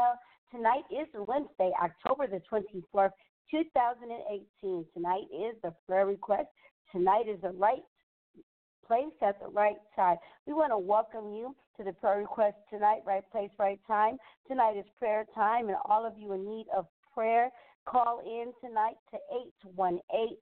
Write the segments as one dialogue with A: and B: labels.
A: well. Tonight is Wednesday, October the 24th, 2018. Tonight is the prayer request. Tonight is the right place at the right time. We want to welcome you to the prayer request tonight, right place, right time. Tonight is prayer time, and all of you in need of prayer, call in tonight to 818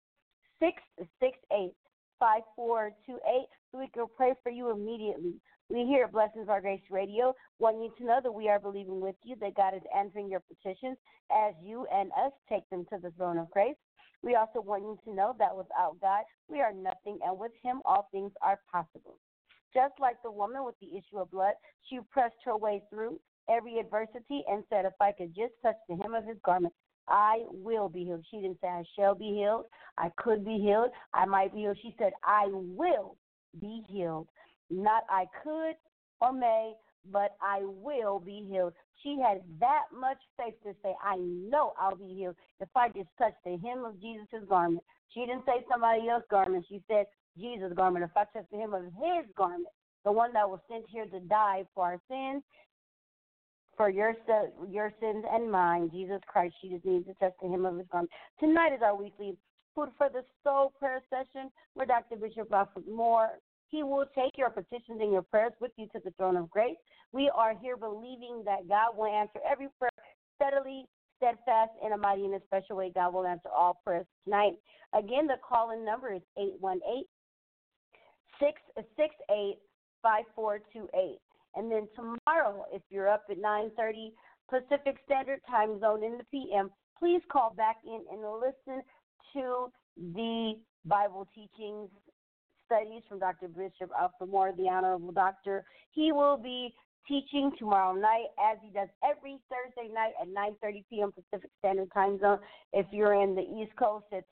A: 668 5428 so we can pray for you immediately. We here at Blessings by Grace Radio want you to know that we are believing with you that God is answering your petitions as you and us take them to the throne of grace. We also want you to know that without God, we are nothing, and with Him, all things are possible. Just like the woman with the issue of blood, she pressed her way through every adversity and said, If I could just touch the hem of His garment, I will be healed. She didn't say, I shall be healed. I could be healed. I might be healed. She said, I will be healed. Not I could or may, but I will be healed. She had that much faith to say, I know I'll be healed if I just touch the hem of Jesus' garment. She didn't say somebody else's garment. She said Jesus' garment. If I touch the hem of his garment, the one that was sent here to die for our sins, for your your sins and mine, Jesus Christ, she just needs to touch the hem of his garment. Tonight is our weekly Food for the Soul prayer session where Dr. Bishop Alfred Moore he will take your petitions and your prayers with you to the throne of grace. We are here believing that God will answer every prayer steadily, steadfast, in a mighty and a special way. God will answer all prayers tonight. Again, the call in number is 818 668 5428. And then tomorrow, if you're up at 9:30 Pacific Standard Time Zone in the PM, please call back in and listen to the Bible teachings studies from Dr. Bishop Alfred Moore, the Honorable Doctor. He will be teaching tomorrow night as he does every Thursday night at 9:30 p.m. Pacific Standard Time Zone. If you're in the East Coast, it's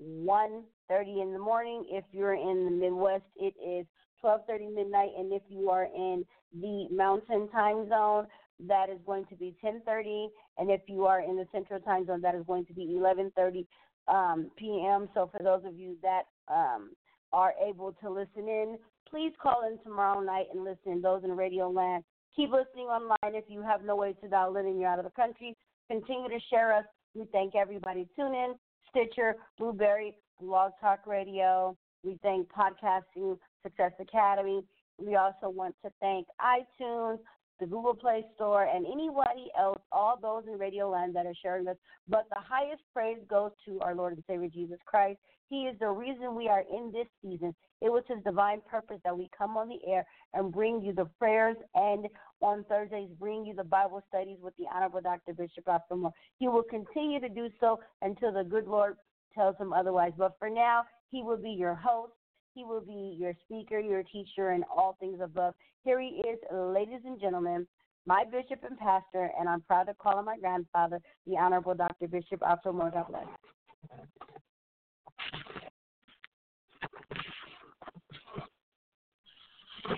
A: 1:30 in the morning. If you're in the Midwest, it is 12:30 midnight, and if you are in the Mountain Time Zone, that is going to be 10:30, and if you are in the Central Time Zone, that is going to be 11:30 um, p.m. So for those of you that um, are able to listen in, please call in tomorrow night and listen. Those in Radio Land, keep listening online. If you have no way to dial in and you're out of the country, continue to share us. We thank everybody. Tune in, Stitcher, Blubrry, Blog Talk Radio. We thank Podcasting Success Academy. We also want to thank iTunes, the Google Play Store, and anybody else, all those in Radio Land that are sharing this. But the highest praise goes to our Lord and Savior Jesus Christ. He is the reason we are in this season. It was His divine purpose that we come on the air and bring you the prayers, and on Thursdays, bring you the Bible studies with the Honorable Dr. Bishop Moore. He will continue to do so until the good Lord tells him otherwise. But for now, He will be your host. He will be your speaker, your teacher, and all things above. Here he is, ladies and gentlemen, my bishop and pastor, and I'm proud to call him my grandfather, the Honorable Dr. Bishop Alfred Moore. God bless.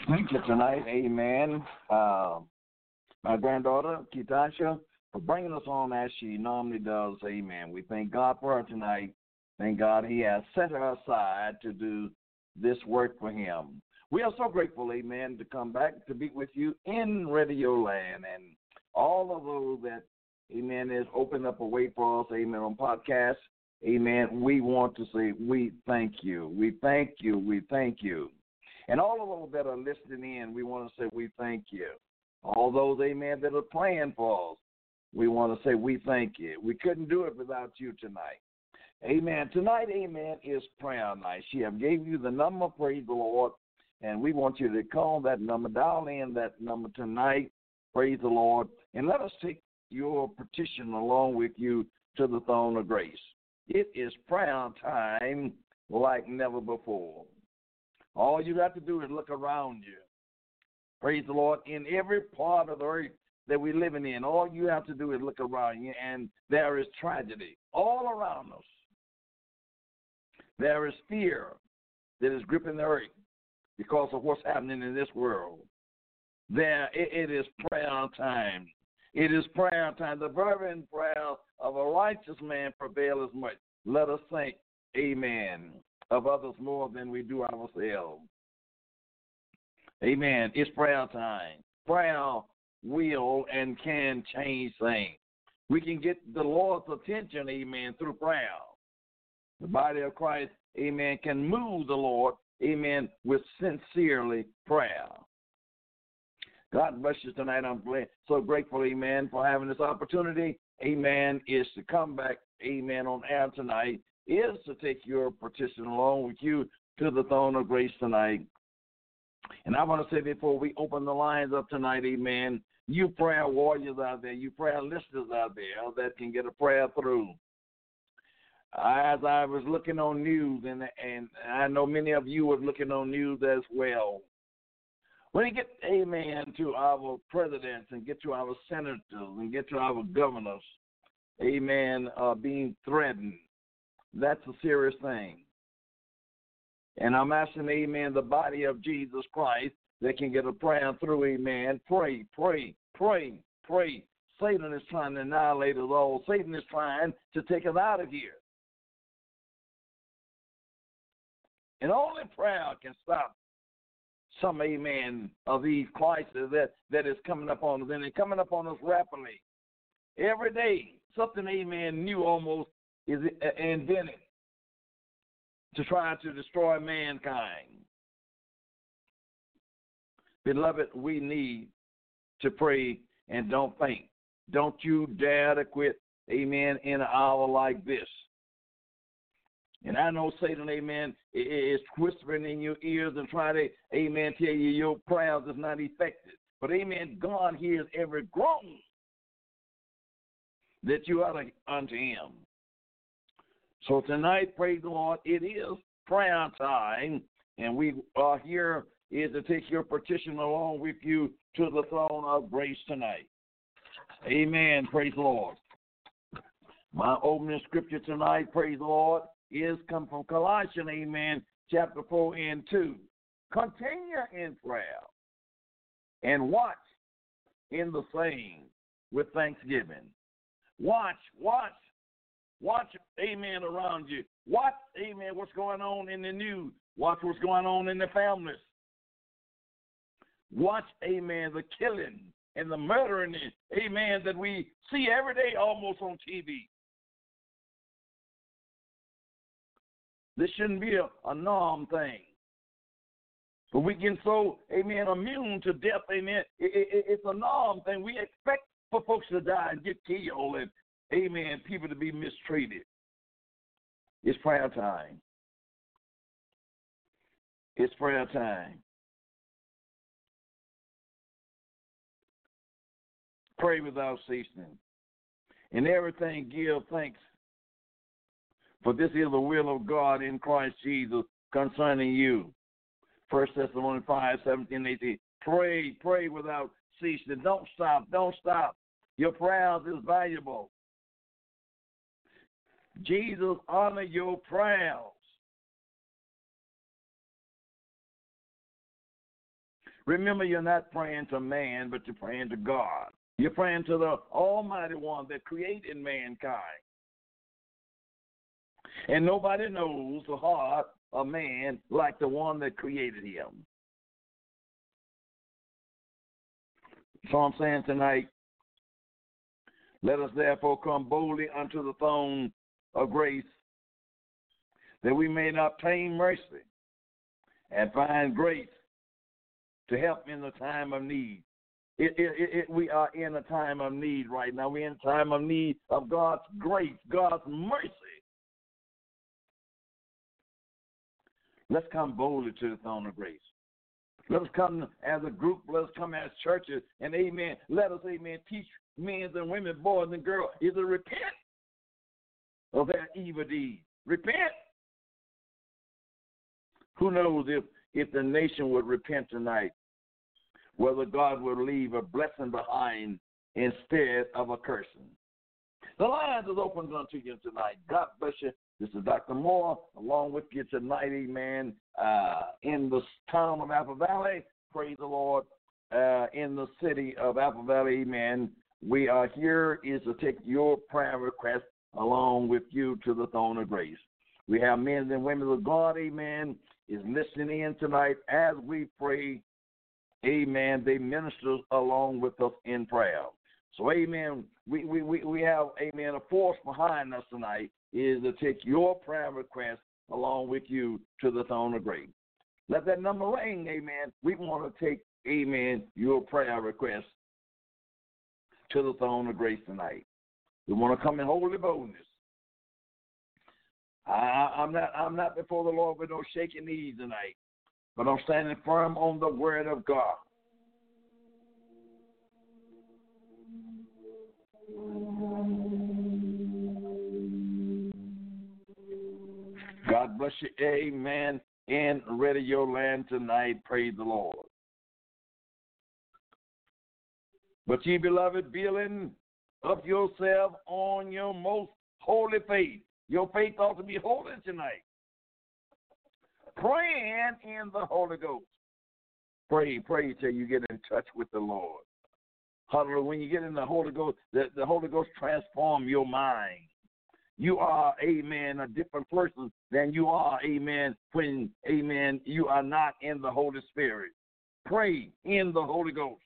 B: Thank you tonight, amen. Uh, my granddaughter, Kitasha, for bringing us on as she normally does, amen. We thank God for her tonight. Thank God he has set her aside to do this work for him. We are so grateful, amen, to come back to be with you in Radio Land and all of those that, amen, has opened up a way for us, amen, on podcast. Amen. We want to say we thank you. We thank you. We thank you. And all of those that are listening in, we want to say we thank you. All those, amen, that are praying for us, we want to say we thank you. We couldn't do it without you tonight. Amen. Tonight, amen, is prayer night. She have gave you the number, praise the Lord, and we want you to call that number, dial in that number tonight, praise the Lord, and let us take your petition along with you to the throne of grace. It is prayer time like never before. All you got to do is look around you. Praise the Lord. In every part of the earth that we're living in, all you have to do is look around you, and there is tragedy all around us. There is fear that is gripping the earth because of what's happening in this world. There, it, it is prayer time. It is prayer time. The fervent prayer of a righteous man prevails as much. Let us think, Amen, of others more than we do ourselves. Amen. It's prayer time. Prayer will and can change things. We can get the Lord's attention, amen, through prayer. The body of Christ, amen, can move the Lord, amen, with sincerely prayer. God bless you tonight. I'm so grateful, amen, for having this opportunity. Amen, is to come back, amen, on air tonight, is to take your petition along with you to the throne of grace tonight. And I want to say before we open the lines up tonight, amen, you prayer warriors out there, you prayer listeners out there that can get a prayer through as I was looking on news, and and I know many of you were looking on news as well. When you get, amen, to our presidents and get to our senators and get to our governors, amen, uh, being threatened, that's a serious thing. And I'm asking, amen, the body of Jesus Christ that can get a prayer through, amen. Pray, pray, pray, pray. Satan is trying to annihilate us all. Satan is trying to take us out of here. And only prayer can stop some, amen, of these crises that, that is coming up on us. And they're coming up on us rapidly. Every day, something, amen, new almost is invented to try to destroy mankind. Beloved, we need to pray and don't faint. Don't you dare to quit, amen, in an hour like this. And I know Satan, amen, is whispering in your ears and trying to, amen, tell you your prayers is not effective. But, amen, God hears every groan that you utter unto him. So tonight, praise the Lord, it is prayer time, and we are here is to take your petition along with you to the throne of grace tonight. Amen. Praise the Lord. My opening scripture tonight, praise the Lord, is come from Colossians, amen, chapter 4 and 2. Continue in prayer and watch in the same with thanksgiving. Watch, watch, watch, amen, around you. Watch, amen, what's going on in the news. Watch what's going on in the families. Watch, amen, the killing and the murdering, amen, that we see every day almost on TV. This shouldn't be a, a norm thing. But we get so, amen, immune to death, amen. It, it, it's a norm thing. We expect for folks to die and get killed and, amen, people to be mistreated. It's prayer time. It's prayer time. Pray without ceasing. In everything, give thanks for this is the will of God in Christ Jesus concerning you. First Thessalonians 5, 17, 18. Pray, pray without ceasing. Don't stop, don't stop. Your prayers is valuable. Jesus honor your prayers. Remember, you're not praying to man, but you're praying to God. You're praying to the Almighty One that created mankind. And nobody knows the heart of man like the one that created him. So I'm saying tonight, let us therefore come boldly unto the throne of grace that we may obtain mercy and find grace to help in the time of need. It, it, it, we are in a time of need right now. We're in a time of need of God's grace, God's mercy. Let's come boldly to the throne of grace. Let us come as a group. Let us come as churches. And amen. Let us, amen, teach men and women, boys and girls, is to repent of their evil deeds. Repent. Who knows if, if the nation would repent tonight, whether God would leave a blessing behind instead of a cursing. The lines is open unto you tonight. God bless you. This is Dr. Moore, along with you tonight, amen, uh, in the town of Apple Valley. Praise the Lord. Uh, in the city of Apple Valley, amen. We are here is to take your prayer request along with you to the throne of grace. We have men and women of God, amen, is listening in tonight as we pray, amen. They minister along with us in prayer. So, amen. We, we, we, we have, amen, a force behind us tonight is to take your prayer request along with you to the throne of grace. Let that number ring, amen. We want to take, amen, your prayer request to the throne of grace tonight. We want to come in holy boldness. I, I'm not I'm not before the Lord with no shaking knees tonight, but I'm standing firm on the word of God. God bless you. Amen. In radio land tonight. Praise the Lord. But ye beloved, building up yourself on your most holy faith. Your faith ought to be holy tonight. Praying in the Holy Ghost. Pray, pray till you get in touch with the Lord. Hallelujah. When you get in the Holy Ghost, the, the Holy Ghost transform your mind. You are, amen, a different person than you are, amen, when, amen, you are not in the Holy Spirit. Pray in the Holy Ghost.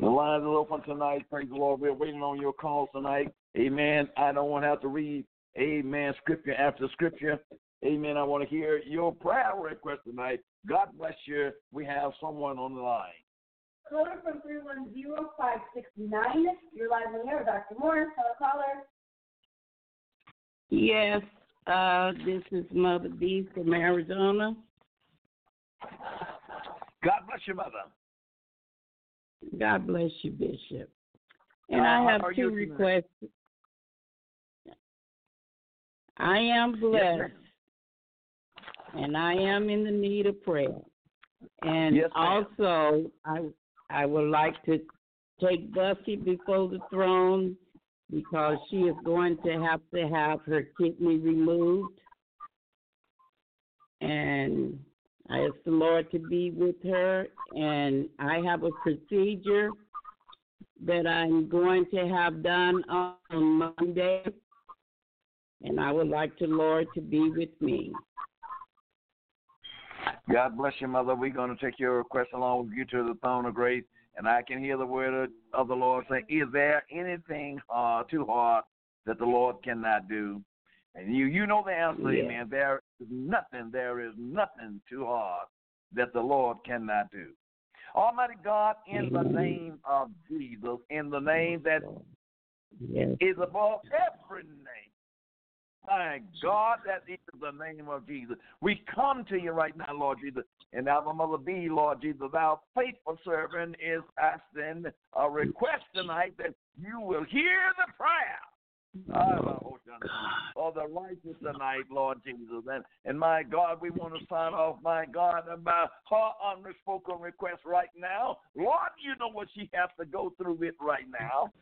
B: The lines are open tonight. Praise the Lord. We're waiting on your calls tonight. Amen. I don't want to have to read, amen, scripture after scripture. Amen. I want to hear your prayer request tonight. God bless you. We have someone on the line.
A: Caller from 310-569. You're live on air, Dr. Morris. Hello, caller.
C: Yes, uh, this is Mother B from Arizona.
B: God bless you, Mother.
C: God bless you, Bishop. And
B: Uh,
C: I have two
B: you tonight?
C: requests. I am blessed, and I am in the need of prayer. And
B: Yes,
C: also, I I would like to take Bussy before the throne because she is going to have to have her kidney removed. And I ask the Lord to be with her, and I have a procedure that I'm going to have done on Monday, and I would like the Lord to be with me.
B: God bless you, Mother. We're going to take your request along with you to the throne of grace. And I can hear the word of the Lord saying, Is there anything uh, too hard that the Lord cannot do? And you you know the answer,
C: Yeah.
B: amen. There is nothing, there is nothing too hard that the Lord cannot do. Almighty God, in the name of Jesus, in the name that
C: Yes.
B: is above every name. My God, that is the name of Jesus. We come to you right now, Lord Jesus. And our Mother B, Lord Jesus, our faithful servant is asking a request tonight that you will hear the prayer oh, of oh, the righteous tonight, Lord Jesus. And, and my God, we want to sign off, my God, about her unspoken request right now. Lord, you know what she has to go through with right now.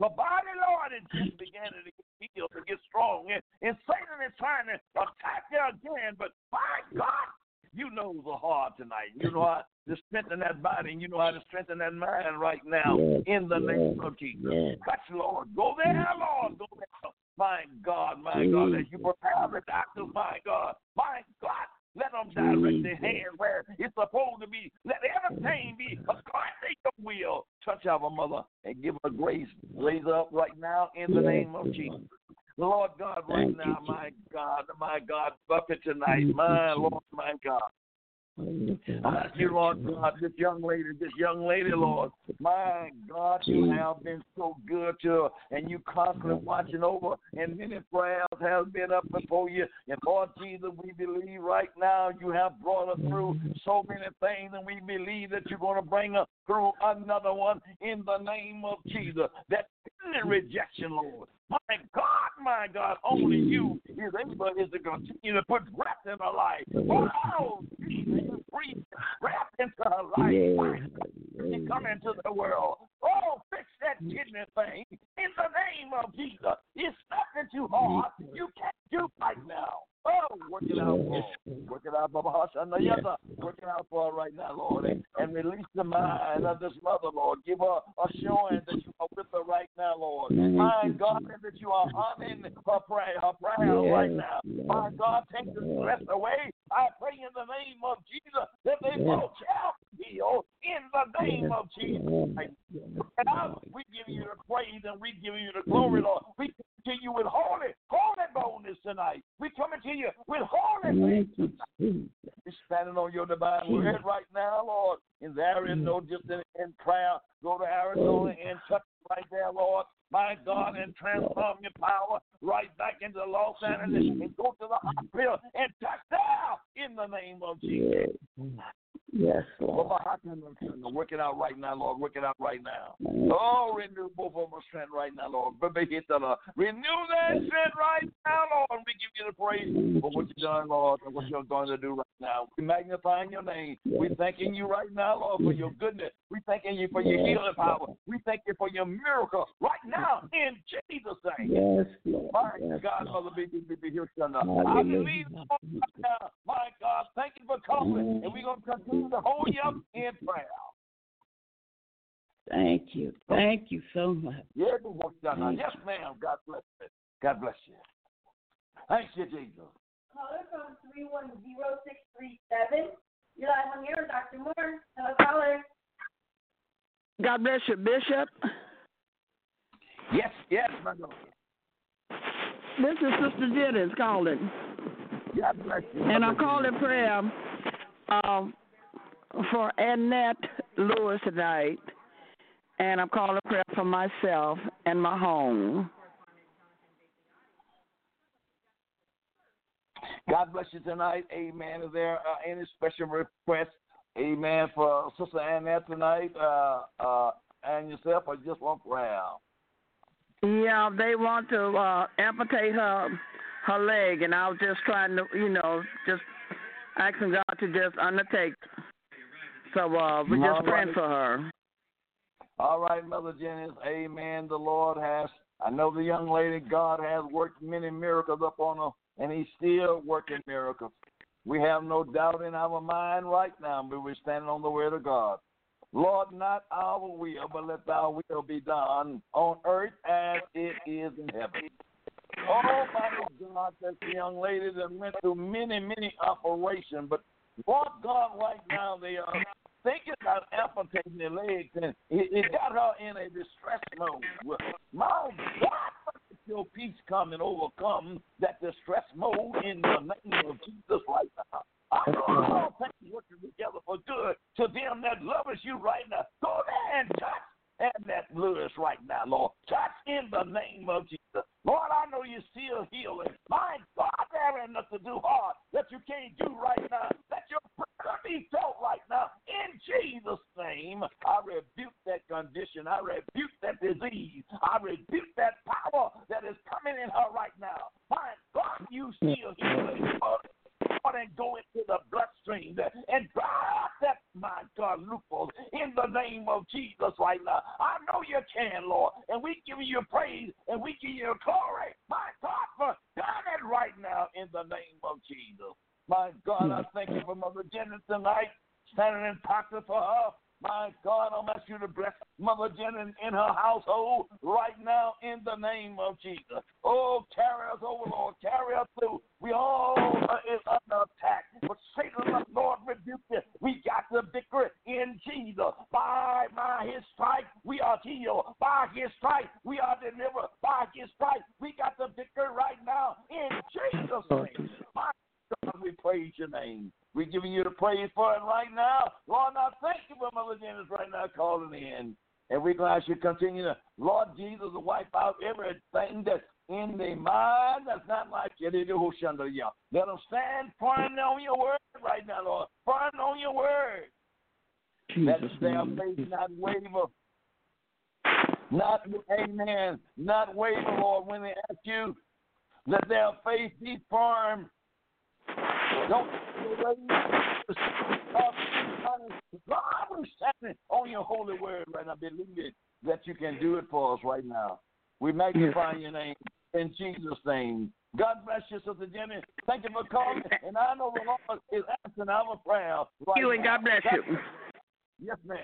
B: The body, Lord, is just beginning to get healed, to get strong. And, and Satan is trying to attack you again. But my God, you know the heart tonight. You know how to strengthen that body, and you know how to strengthen that mind right now
C: Yes,
B: in the name
C: yes,
B: of Jesus.
C: yes.
B: Touch, Lord. Go there, Lord. Go there. My God, my God, as you prepare the doctors, my God, my God, let them direct their hand where it's supposed to be. Let everything be according to your will. Touch our mother and give her grace. Raise up right now in the name of Jesus. Lord God, right
C: Thank
B: now, my God, my God, bucket tonight, my Lord, my God. I you, Lord. God, this young lady, this young lady, Lord, my God, you have been so good to her, and you constantly watching over, and many prayers have been up before you. And Lord Jesus, we believe right now you have brought her through so many things, and we believe that you're going to bring her through another one in the name of Jesus. That rejection, Lord. My God, my God, only you is able is to continue to put breath in her life. Oh, Jesus, breathe breath into her life.
C: Yeah.
B: She come into the world. Oh, fix that mm. kidney thing in the name of Jesus. It's nothing too hard. Mm. You can't do right now. Oh, work it out for her. Work it out for her. Hashanah, yes. Work it out for her right now, Lord. And, and release the mind of this mother, Lord. Give her assurance that you are with her right now, Lord. Mm. My God, that you are honoring her prayer, her prayer right now. My God, take the stress away. I pray in the name of Jesus that they shall be healed in the name of Jesus. And I, we give you the praise and we give you the glory, Lord. We come to you with holy, holy boldness tonight. We coming to you with holy faith. We're standing on your divine word right now, Lord. And there is no distance in prayer. Go to Arizona and touch right there, Lord. My God, and transform your power right back into Los Angeles and go to the hospital and touch there in the name of Jesus.
C: Yes. Yes, Lord.
B: Work it out right now, Lord. Work it out right now. Oh, renew both of our strength right now, Lord. Uh, renew that strength right now, Lord. We give you the praise for what you've done, Lord, and what you're going to do right now. We magnifying your name. We're thanking you right now, Lord, for your goodness. We're thanking you for your healing power. We thank you for your miracle right now in Jesus' name.
C: Yes, Lord.
B: My
C: yes,
B: God,
C: Lord.
B: Baby, baby, here, son. Uh, I believe, Lord, right now. My God, thank you for calling, and we're going to continue to hold you up in prayer.
C: Thank you. Thank you so much.
B: Yeah, but what's done now? Yes, ma'am. God bless you. God bless you. Thank you, Jesus.
A: Caller from 310637. You're live on air, Dr. Moore. Hello, caller.
D: God bless you, Bishop.
B: Yes, yes, my God.
D: This is Sister Jennings calling.
B: God bless you.
D: And I'm calling prayer um, for Annette Lewis tonight. And I'm calling a prayer for myself and my home.
B: God bless you tonight. Amen. Is there uh, any special request? Amen. For Sister Annette tonight, uh, uh, and yourself, or just one prayer?
D: Yeah, they want to uh, amputate her her leg, and I was just trying to, you know, just asking God to just undertake. So uh, we're just
B: All
D: praying
B: right.
D: for her.
B: All right, Mother Jennings. Amen. The Lord has. I know the young lady. God has worked many miracles upon her, and He's still working miracles. We have no doubt in our mind right now, but we're standing on the word of God. Lord, not our will, but let thy will be done on earth as it is in heaven. Oh, my God, that young lady that went through many, many operations, but Lord God, right now they are thinking about amputating their legs, and it, it got her in a distress mode. My God, your peace come and overcome that distress mode in the name of Jesus right now. I know all things working together for good to them that loves you right now. Go there and touch Annette Lewis right now, Lord. Touch in the name of Jesus. Lord, I know you're still healing. My God, there ain't nothing too hard that you can't do right now. That your prayer be felt right now. In Jesus' name, I rebuke that condition. I rebuke that disease. I rebuke that power that is coming in her right now. My God, you still healing. God, and go into the bloodstream and drive that, my God, in the name of Jesus right now. I know you can, Lord, and we give you praise and we give you glory, my God, for doing it right now in the name of Jesus. My God, I thank you for Mother Jennings tonight, standing in pocket for her. My God, I'm asking you to bless Mother Jennings in her household right now in the name of Jesus. Oh, carry us over, Lord. Carry us through. We all are is under attack. But Satan, Lord, rebuke you. We got the victory in Jesus. By, by his stripes, we are healed. By his stripes, we are delivered. By his stripes, we got the victory right now in Jesus' name. My God, we praise your name. We're giving you the praise for it right now. Lord, I thank you for Mother Jennings right now calling in. And we're glad you continue to, Lord Jesus, to wipe out everything that's in their mind that's not like you. Let them stand praying on your word right now, Lord. Praying on your word. Let their faith not waver. Not, amen, not waver, Lord, when they ask you. Let their faith be firm. Don't God, we're standing on your holy word right now, believing that you can do it for us right now. We magnify your name in Jesus' name. God bless you, Sister Jenny. Thank you for calling. And I know the Lord is answering our prayer. Right
D: You and
B: now.
D: God bless you.
B: Yes, ma'am.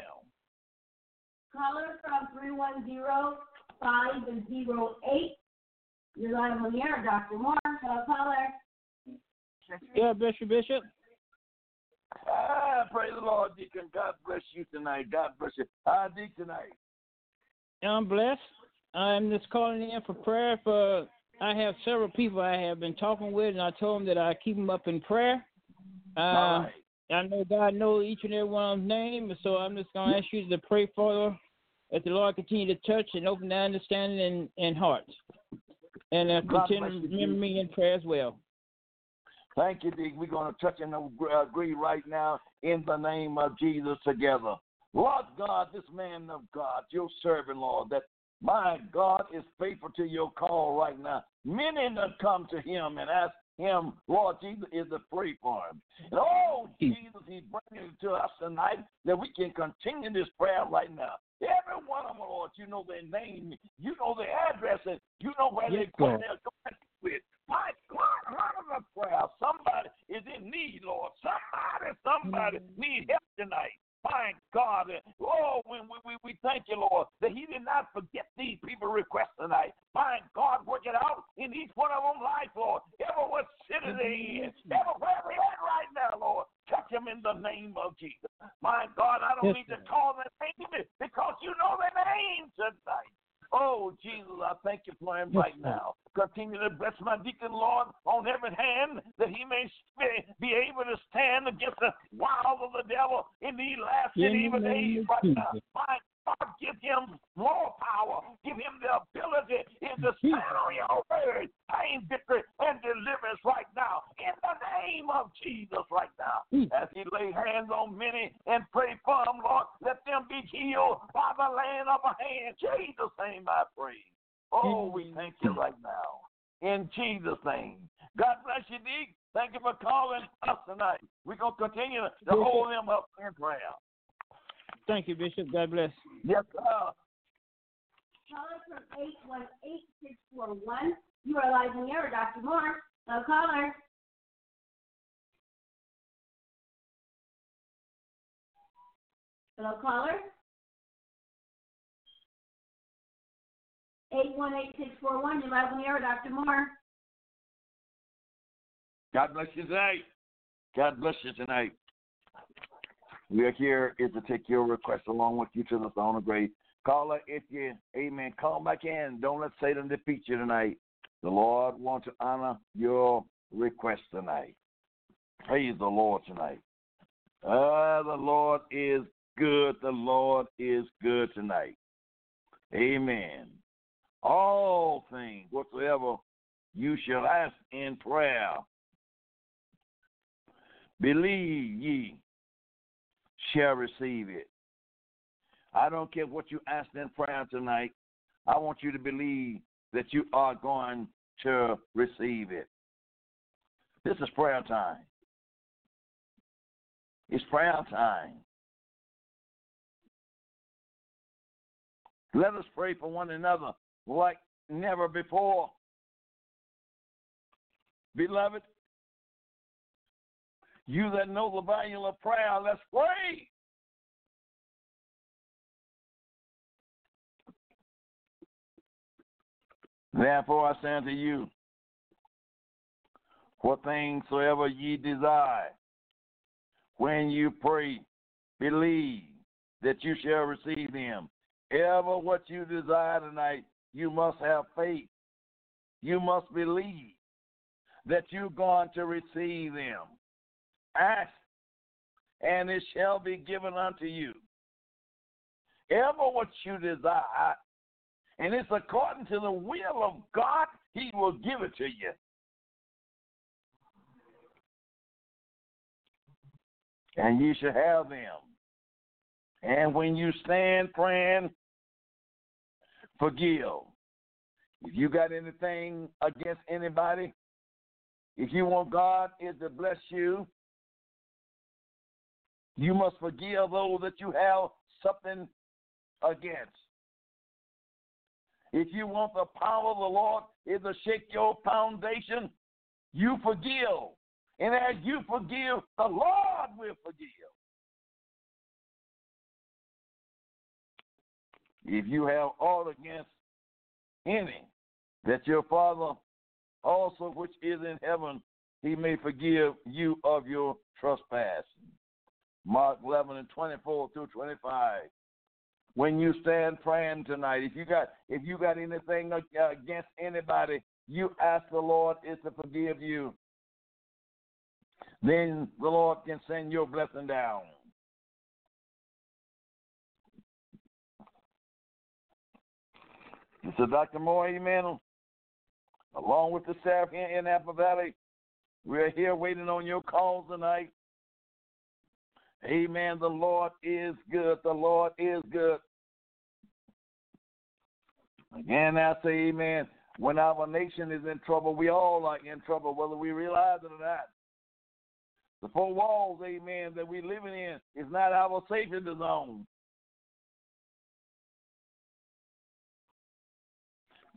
A: Caller from 310-508. You're live on the air, Dr. Moore. Hello, caller.
E: Yeah, Bishop Bishop.
B: Ah, praise the Lord, Deacon. God bless you tonight. God bless you. Ah, Deacon tonight.
E: I'm blessed. I'm just calling in for prayer for. I have several people I have been talking with, and I told them that I keep them up in prayer. Uh,
B: All right.
E: I know God knows each and every one of them names, so I'm just going to ask you to pray for them, that the Lord continue to touch and open their understanding and, and hearts. And uh, continue to remember me in prayer as well.
B: Thank you, Dick. We're going to touch and uh, uh, agree right now in the name of Jesus together. Lord God, this man of God, your servant, Lord, that my God is faithful to your call right now. Many that come to him and ask him, Lord Jesus, is pray for him. And oh, Jesus, he's bringing it to us tonight that we can continue this prayer right now. Every one of them, Lord, you know their name, you know their address, and you know where yes, they're going. They're going with. My God, heart of a prayer. Somebody is in need, Lord. Somebody, somebody mm-hmm. need help tonight. My God, oh, we, we, we thank you, Lord, that He did not forget these people requests tonight. My God, work it out in each one of them life, Lord. Ever what city they in, ever where they at right now, Lord. Touch them in the name of Jesus. My God, I don't yes, need to call their name because you know their name tonight. Oh, Jesus, I thank you for him right now. Continue to bless my deacon, Lord, on every hand, that he may be able to stand against the wiles of the devil in these last and evil days right now. My God, give him more power. Give him the ability to stand on your word, pain, victory, and deliverance right now. In the name of Jesus right now. As he lay hands on many and pray for them, Lord, let them be healed by the laying of a hand. Jesus' name I pray. Oh, we thank you right now. In Jesus' name. God bless you, Deke. Thank you for calling us tonight. We're going to continue to hold them up in prayer.
E: Thank you, Bishop. God bless.
B: Yes, sir.
A: Caller from 818-641. You are live in the air, Dr. Moore. No caller. Hello, caller. 818-641. You're live in the air, Dr. Moore.
B: God bless you tonight. God bless you tonight. We are here is to take your request along with you to the throne of grace. Caller, if you, amen, call back in. Don't let Satan defeat you tonight. The Lord wants to honor your request tonight. Praise the Lord tonight. Ah, the Lord is good. The Lord is good tonight. Amen. All things whatsoever you shall ask in prayer, believe ye shall receive it. I don't care what you ask in prayer tonight. I want you to believe that you are going to receive it. This is prayer time. It's prayer time. Let us pray for one another like never before. Beloved, you that know the value of prayer, let's pray. Therefore I say unto you, what things soever ye desire, when you pray, believe that you shall receive them. Ever what you desire tonight, you must have faith. You must believe that you're going to receive them. Ask, and it shall be given unto you. Ever what you desire, and it's according to the will of God, He will give it to you. And you shall have them. And when you stand praying, forgive. If you got anything against anybody, if you want God is to bless you, you must forgive those that you have something against. If you want the power of the Lord is to shake your foundation, you forgive. And as you forgive, the Lord will forgive. If you have aught against any, that your Father also which is in heaven, he may forgive you of your trespass. Mark 11 and 24 through 25. When you stand praying tonight, if you got if you got anything uh, against anybody, you ask the Lord is to forgive you. Then the Lord can send your blessing down. So Dr. Moore, amen. Along with the staff in, in Apple Valley, We're here waiting on your calls tonight. Amen. The Lord is good. The Lord is good. Again, I say amen. When our nation is in trouble, we all are in trouble, whether we realize it or not. The four walls, amen, that we're living in is not our safety zone.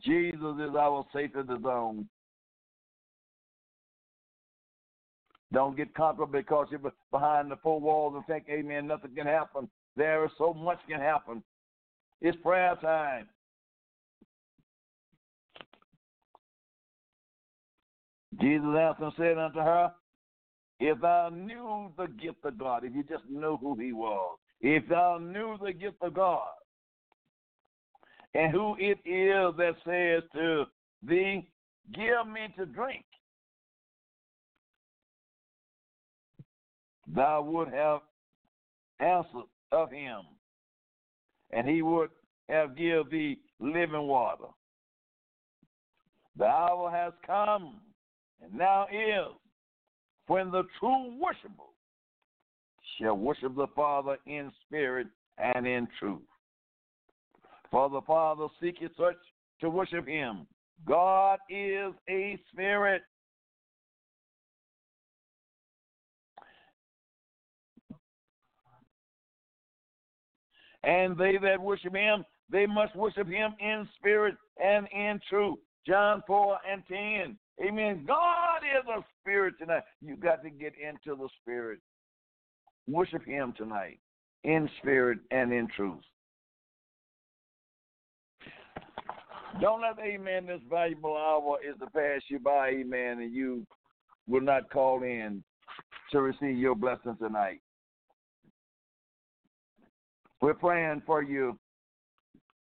B: Jesus is our safety zone. Don't get comfortable because you're behind the four walls and think, amen, nothing can happen. There is so much can happen. It's prayer time. Jesus answered and said unto her, If thou knew the gift of God, if you just knew who he was, if thou knew the gift of God, and who it is that says to thee, Give me to drink, thou would have answered of him, and he would have give thee living water. The hour has come, and now is, when the true worshiper shall worship the Father in spirit and in truth. For the Father seeketh such to worship him. God is a spirit. And they that worship him, they must worship him in spirit and in truth. John 4 and 10. Amen. God is a spirit tonight. You got to get into the spirit. Worship him tonight in spirit and in truth. Don't let, amen, this valuable hour is to pass you by, amen, and you will not call in to receive your blessing tonight. We're praying for you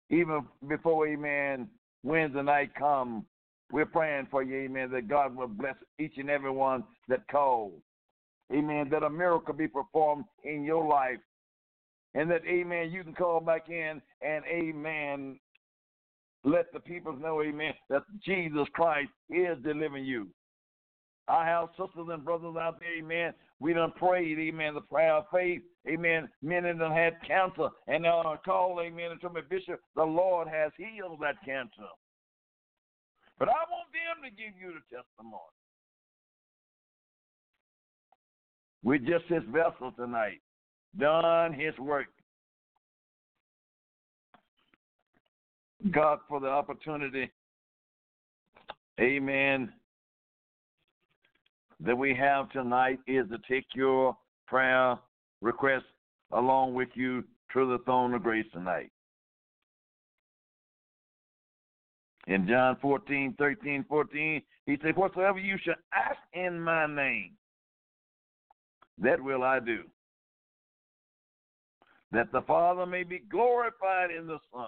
B: even before, amen, Wednesday night come. We're praying for you, amen, that God will bless each and every one that calls. Amen, that a miracle be performed in your life. And that, amen, you can call back in and, amen, let the people know, amen, that Jesus Christ is delivering you. I have sisters and brothers out there, amen. We done prayed, amen, the prayer of faith, amen. Many done had cancer, and they are call, amen, and told me, Bishop, the Lord has healed that cancer. But I want them to give you the testimony. We're just his vessel tonight, done his work. God for the opportunity, amen, that we have tonight is to take your prayer request along with you to the throne of grace tonight. In John 14, 13, 14, he said, Whatsoever you shall ask in my name, that will I do. That the Father may be glorified in the Son.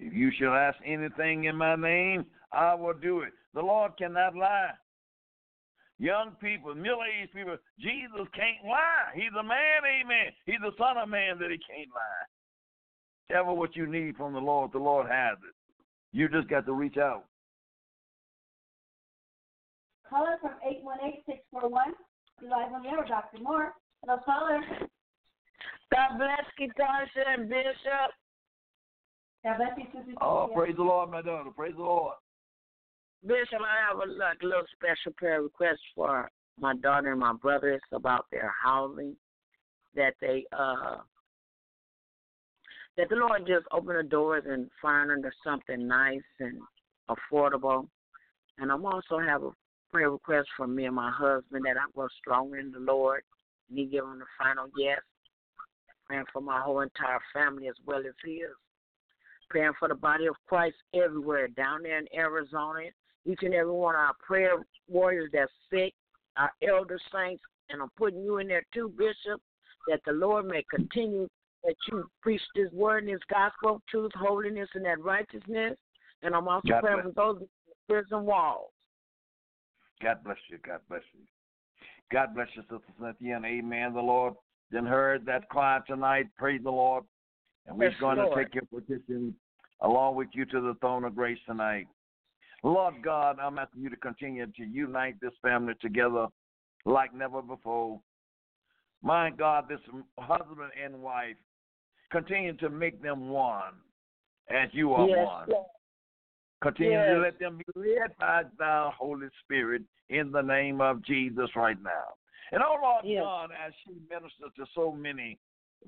B: If you shall ask anything in my name, I will do it. The Lord cannot lie. Young people, middle aged people, Jesus can't lie. He's a man, amen. He's the Son of Man that he can't lie. Ever what you need from the Lord, the Lord has it. You just got to reach out.
A: Caller from 818-641. You live on the air, Dr. Moore. Hello, caller.
D: God bless Ketasha and Bishop.
A: God bless you, Sister
B: Oh, praise the Lord, my daughter. Praise the Lord.
D: Bishop, I have a like, little special prayer request for my daughter and my brother. It's about their housing that they uh that the Lord just open the doors and find them something nice and affordable. And I'm also have a prayer request for me and my husband that I was stronger in the Lord and he give him the final yes. Praying for my whole entire family as well as his. Praying for the body of Christ everywhere, down there in Arizona, each and every one of our prayer warriors that's sick, our elder saints, and I'm putting you in there too, Bishop, that the Lord may continue that you preach this word and this gospel, truth, holiness, and that righteousness. And I'm also
B: God
D: praying for those in prison walls.
B: God bless you. God bless you. God bless you, Sister Cynthia, and amen. The Lord then heard that cry tonight. Praise the Lord. And we're
D: Yes,
B: going
D: Lord.
B: to take your petition along with you to the throne of grace tonight. Lord God, I'm asking you to continue to unite this family together like never before. My God, this husband and wife, continue to make them one as you are
D: yes,
B: one.
D: Lord.
B: Continue
D: Yes.
B: to let them be led by thy Holy Spirit in the name of Jesus right now. And oh Lord
D: Yes.
B: God, as she ministers to so many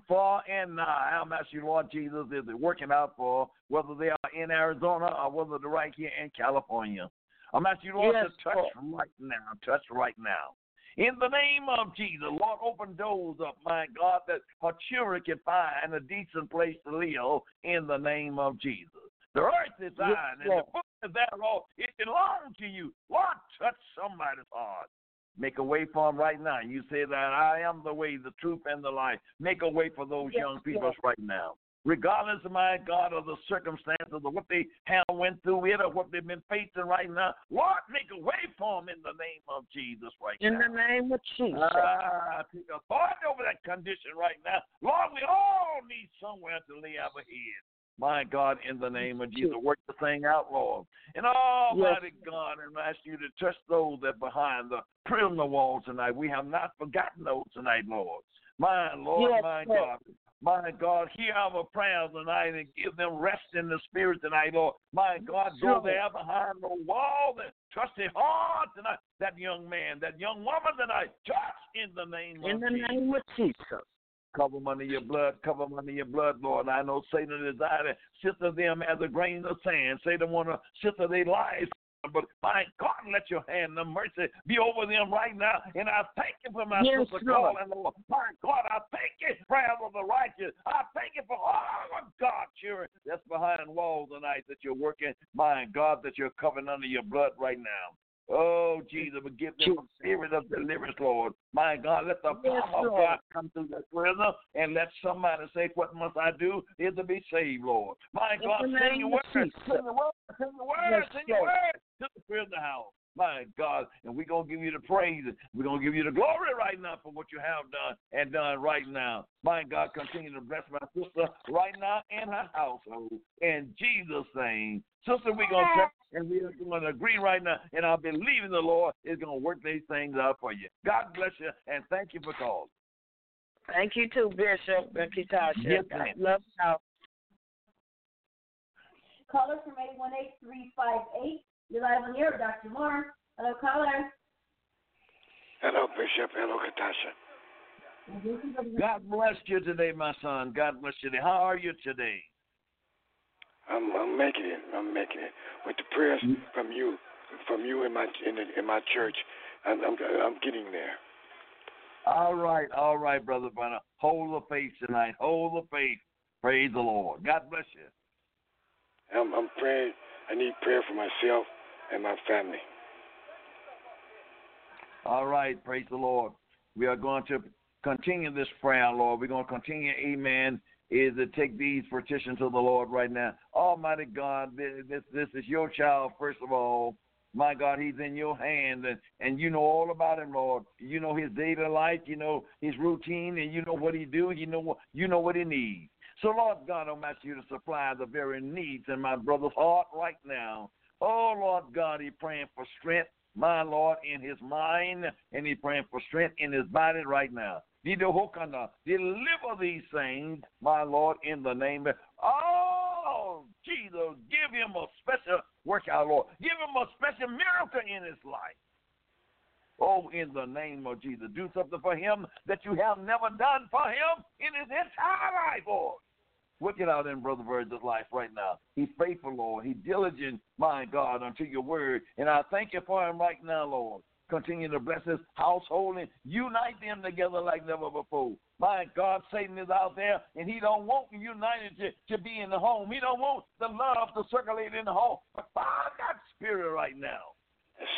B: far and nigh, I'm asking you, Lord Jesus, is it working out for whether they are in Arizona or whether they're right here in California. I'm asking you, Lord,
D: Yes,
B: to touch right now, touch right now. In the name of Jesus, Lord, open doors up, my God, that her children can find a decent place to live in the name of Jesus. The earth is thine, and the
D: Lord.
B: book is there, Lord. It belongs to you. Lord, touch somebody's heart. Make a way for them right now. You say that I am the way, the truth, and the life. Make a way for those
D: Yes,
B: young people
D: Lord.
B: right now. Regardless, of my God, of the circumstances of what they have went through it or what they've been facing right now, Lord, make a way for them in the name of Jesus right
D: In
B: now.
D: In the name of Jesus.
B: Ah, take authority over that condition right now. Lord, we all need somewhere to lay our head. My God, in the name of Jesus, work the thing out, Lord. And Almighty God, and I ask you to touch those that behind the prison walls tonight. We have not forgotten those tonight, Lord. My Lord,
D: Yes,
B: my
D: Lord.
B: God. My God, hear our prayers tonight and give them rest in the spirit tonight, Lord. My God, go there behind the wall and touch their heart tonight. That young man, that young woman tonight, touch in the name
D: In
B: of
D: the
B: Jesus.
D: name of Jesus.
B: Cover them under your blood. Cover them under your blood, Lord. I know Satan desire to sift of them as a grain of sand. Satan want to sift of their lives. But my God, let your hand of mercy be over them right now. And I thank you for my
D: Yes,
B: sister
D: Lord.
B: calling, Lord. My God, I thank you for of the righteous. I thank you for all of God children that's behind walls tonight that you're working. My God, that you're covering under your blood right now. Oh, Jesus, but give them a spirit of deliverance, Lord. My God, let the
D: Yes,
B: power of God come through that prison and let somebody say, What must I do? Is to be saved, Lord. My God,
D: the
B: send your word. Send your word. Send your word.
D: Yes,
B: Send your word to the house. My God, and we're going to give you the praise. We're going to give you the glory right now for what you have done and done right now. My God, continue to bless my sister right now in her household. In Jesus' name. Sister, we're going to touch and we're going to agree right now, and I believe in the Lord is going to work these things out for you. God bless you, and thank you for calling.
D: Thank you too, Bishop and Kitasha.
B: Yes,
D: God love y'all.
A: Caller from 818-358. You're live on the air, Dr. Moore. Hello, caller.
F: Hello, Bishop. Hello, Katasha.
B: God bless you today, my son. God bless you today. How are you today?
F: I'm I'm making it. I'm making it with the prayers mm. from you, from you in my in, the, in my church. I'm, I'm I'm getting there.
B: All right, all right, brother Brenner. Hold the faith tonight. Hold the faith. Praise the Lord. God bless you.
F: I'm I'm praying. I need prayer for myself and my family.
B: All right, praise the Lord. We are going to continue this prayer, Lord. We're going to continue, amen, is to take these petitions to the Lord right now. Almighty God, this, this, is your child, first of all. My God, he's in your hand, and, and you know all about him, Lord. You know his daily life, you know his routine, and you know what he do. You know what you know what he needs. So, Lord God, I'm asking you to supply the very needs in my brother's heart right now. Oh, Lord God, he's praying for strength, my Lord, in his mind, and he's praying for strength in his body right now. Deliver these things, my Lord, in the name of Oh, Jesus, give him a special workout, Lord. Give him a special miracle in his life. Oh, in the name of Jesus, do something for him that you have never done for him in his entire life, Lord. Work it out in Brother Virgil's life right now. He's faithful, Lord. He's diligent, my God, unto your word. And I thank you for him right now, Lord. Continue to bless his household and unite them together like never before. My God, Satan is out there, and he don't want united to, to be in the home. He don't want the love to circulate in the home. But find that spirit right now.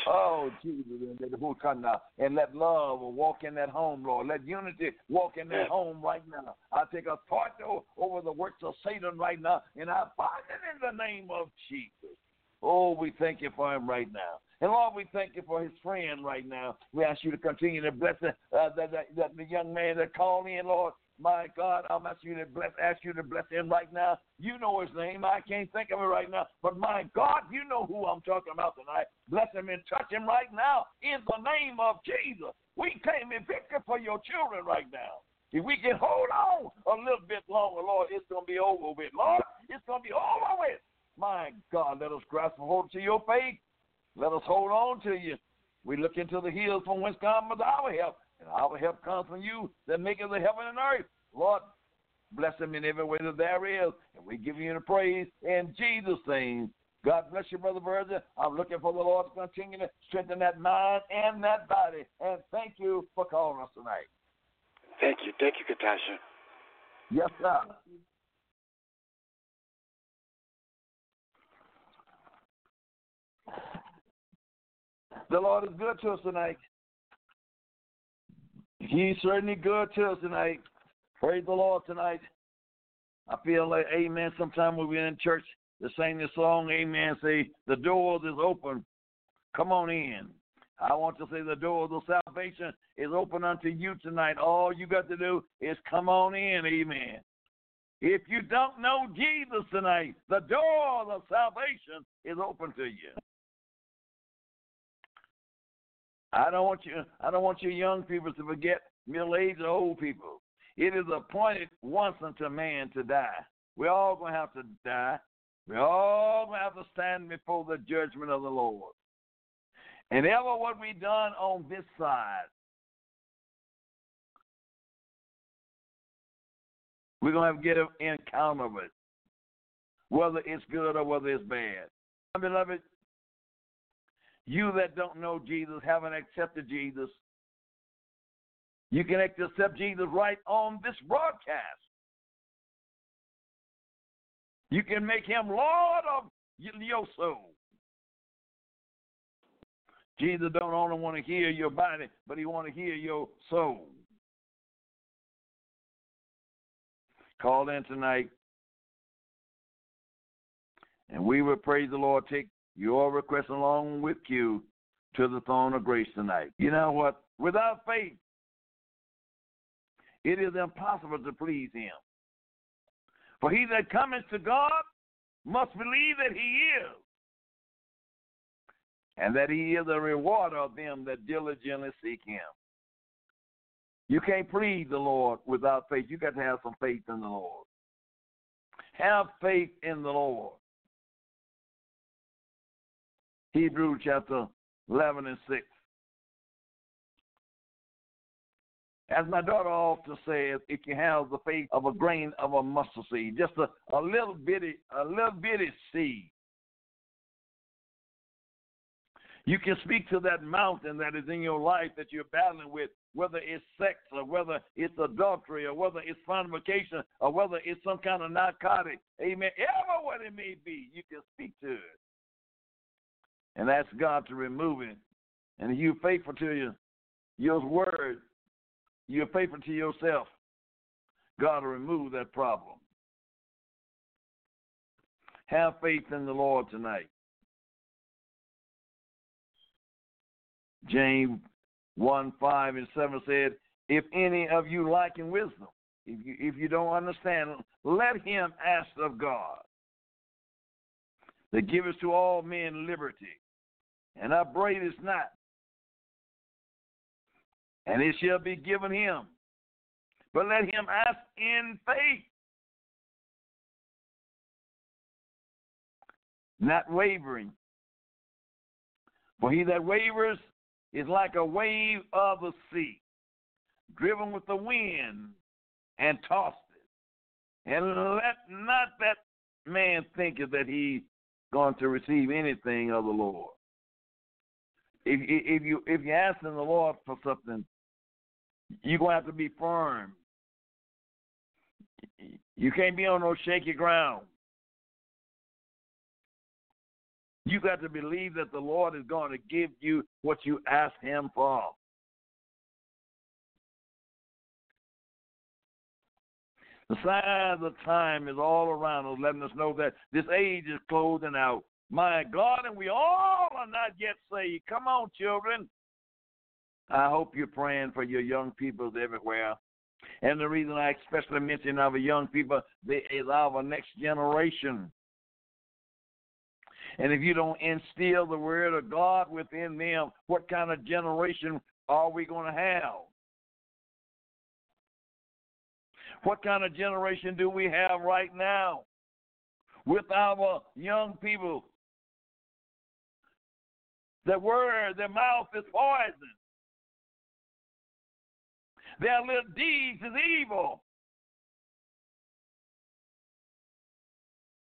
B: Oh, Jesus, and let who come now and let love walk in that home, Lord. Let unity walk in that home right now. I take authority over the works of Satan right now, and I bind it in the name of Jesus. Oh, we thank you for him right now. And Lord, we thank you for his friend right now. We ask you to continue to bless the, uh, that, that the young man that called in, Lord. My God, I'm asking you to bless, ask you to bless him right now. You know his name. I can't think of it right now. But my God, you know who I'm talking about tonight. Bless him and touch him right now in the name of Jesus. We claim a victory for your children right now. If we can hold on a little bit longer, Lord, it's going to be over with. Lord, it's going to be over with. My God, let us grasp hold to your faith. Let us hold on to you. We look into the hills from whence comes our help. And our help comes from you that maketh the heaven and earth. Lord, bless them in every way that there is. And we give you the praise in Jesus' name. God bless you, Brother Virgil. I'm looking for the Lord to continue to strengthen that mind and that body. And thank you for calling us tonight.
F: Thank you. Thank you, Katasha.
B: Yes, sir. The Lord is good to us tonight. He's certainly good to us tonight. Praise the Lord tonight. I feel like, amen, sometime when we're in church to sing this song, amen, say, the doors is open. Come on in. I want to say the door of salvation is open unto you tonight. All you got to do is come on in, amen. If you don't know Jesus tonight, the door of salvation is open to you. I don't want you I don't want you young people to forget middle aged or old people. It is appointed once unto man to die. We're all gonna have to die. We're all gonna have to stand before the judgment of the Lord. And ever what we done on this side, we're gonna have to get an encounter of it. Whether it's good or whether it's bad. Beloved, you that don't know Jesus, haven't accepted Jesus, you can accept Jesus right on this broadcast. You can make him Lord of your soul. Jesus don't only want to hear your body, but he want to hear your soul. Call in tonight. And we will praise the Lord. Take your request along with you to the throne of grace tonight. You know what? Without faith, it is impossible to please him. For he that cometh to God must believe that he is, and that he is a rewarder of them that diligently seek him. You can't please the Lord without faith. You got to have some faith in the Lord. Have faith in the Lord. Hebrews chapter 11 and 6. As my daughter often says, if you have the faith of a grain of a mustard seed, just a, a little bitty, a little bitty seed, you can speak to that mountain that is in your life that you're battling with, whether it's sex or whether it's adultery or whether it's fornication or whether it's some kind of narcotic. Amen. Ever what it may be, you can speak to it and ask God to remove it. And if you're faithful to your, your word, you're faithful to yourself, God will remove that problem. Have faith in the Lord tonight. James 1 5 and 7 said, If any of you lacking wisdom, if you, if you don't understand, let him ask of God that giveth to all men liberty and upbraid is not. And it shall be given him. But let him ask in faith, not wavering. For he that wavers is like a wave of the sea, driven with the wind and tossed it. And let not that man think that he's going to receive anything of the Lord if if you if you're asking the Lord for something, you're gonna have to be firm. You can't be on no shaky ground. You got to believe that the Lord is going to give you what you ask Him for. The sign of time is all around us, letting us know that this age is closing out. My God, and we all are not yet saved. Come on, children. I hope you're praying for your young people everywhere. And the reason I especially mention our young people, they is our next generation. And if you don't instill the word of God within them, what kind of generation are we going to have? What kind of generation do we have right now with our young people? The word, their mouth is poison. Their little deeds is evil.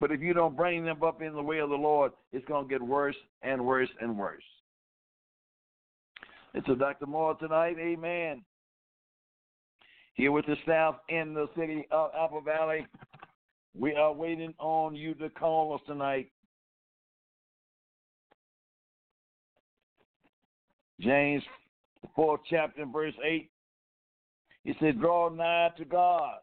B: But if you don't bring them up in the way of the Lord, it's going to get worse and worse and worse. It's a Dr. Moore tonight. Amen. Here with the staff in the city of Apple Valley, we are waiting on you to call us tonight. James, the fourth chapter, verse 8. He said, Draw nigh to God,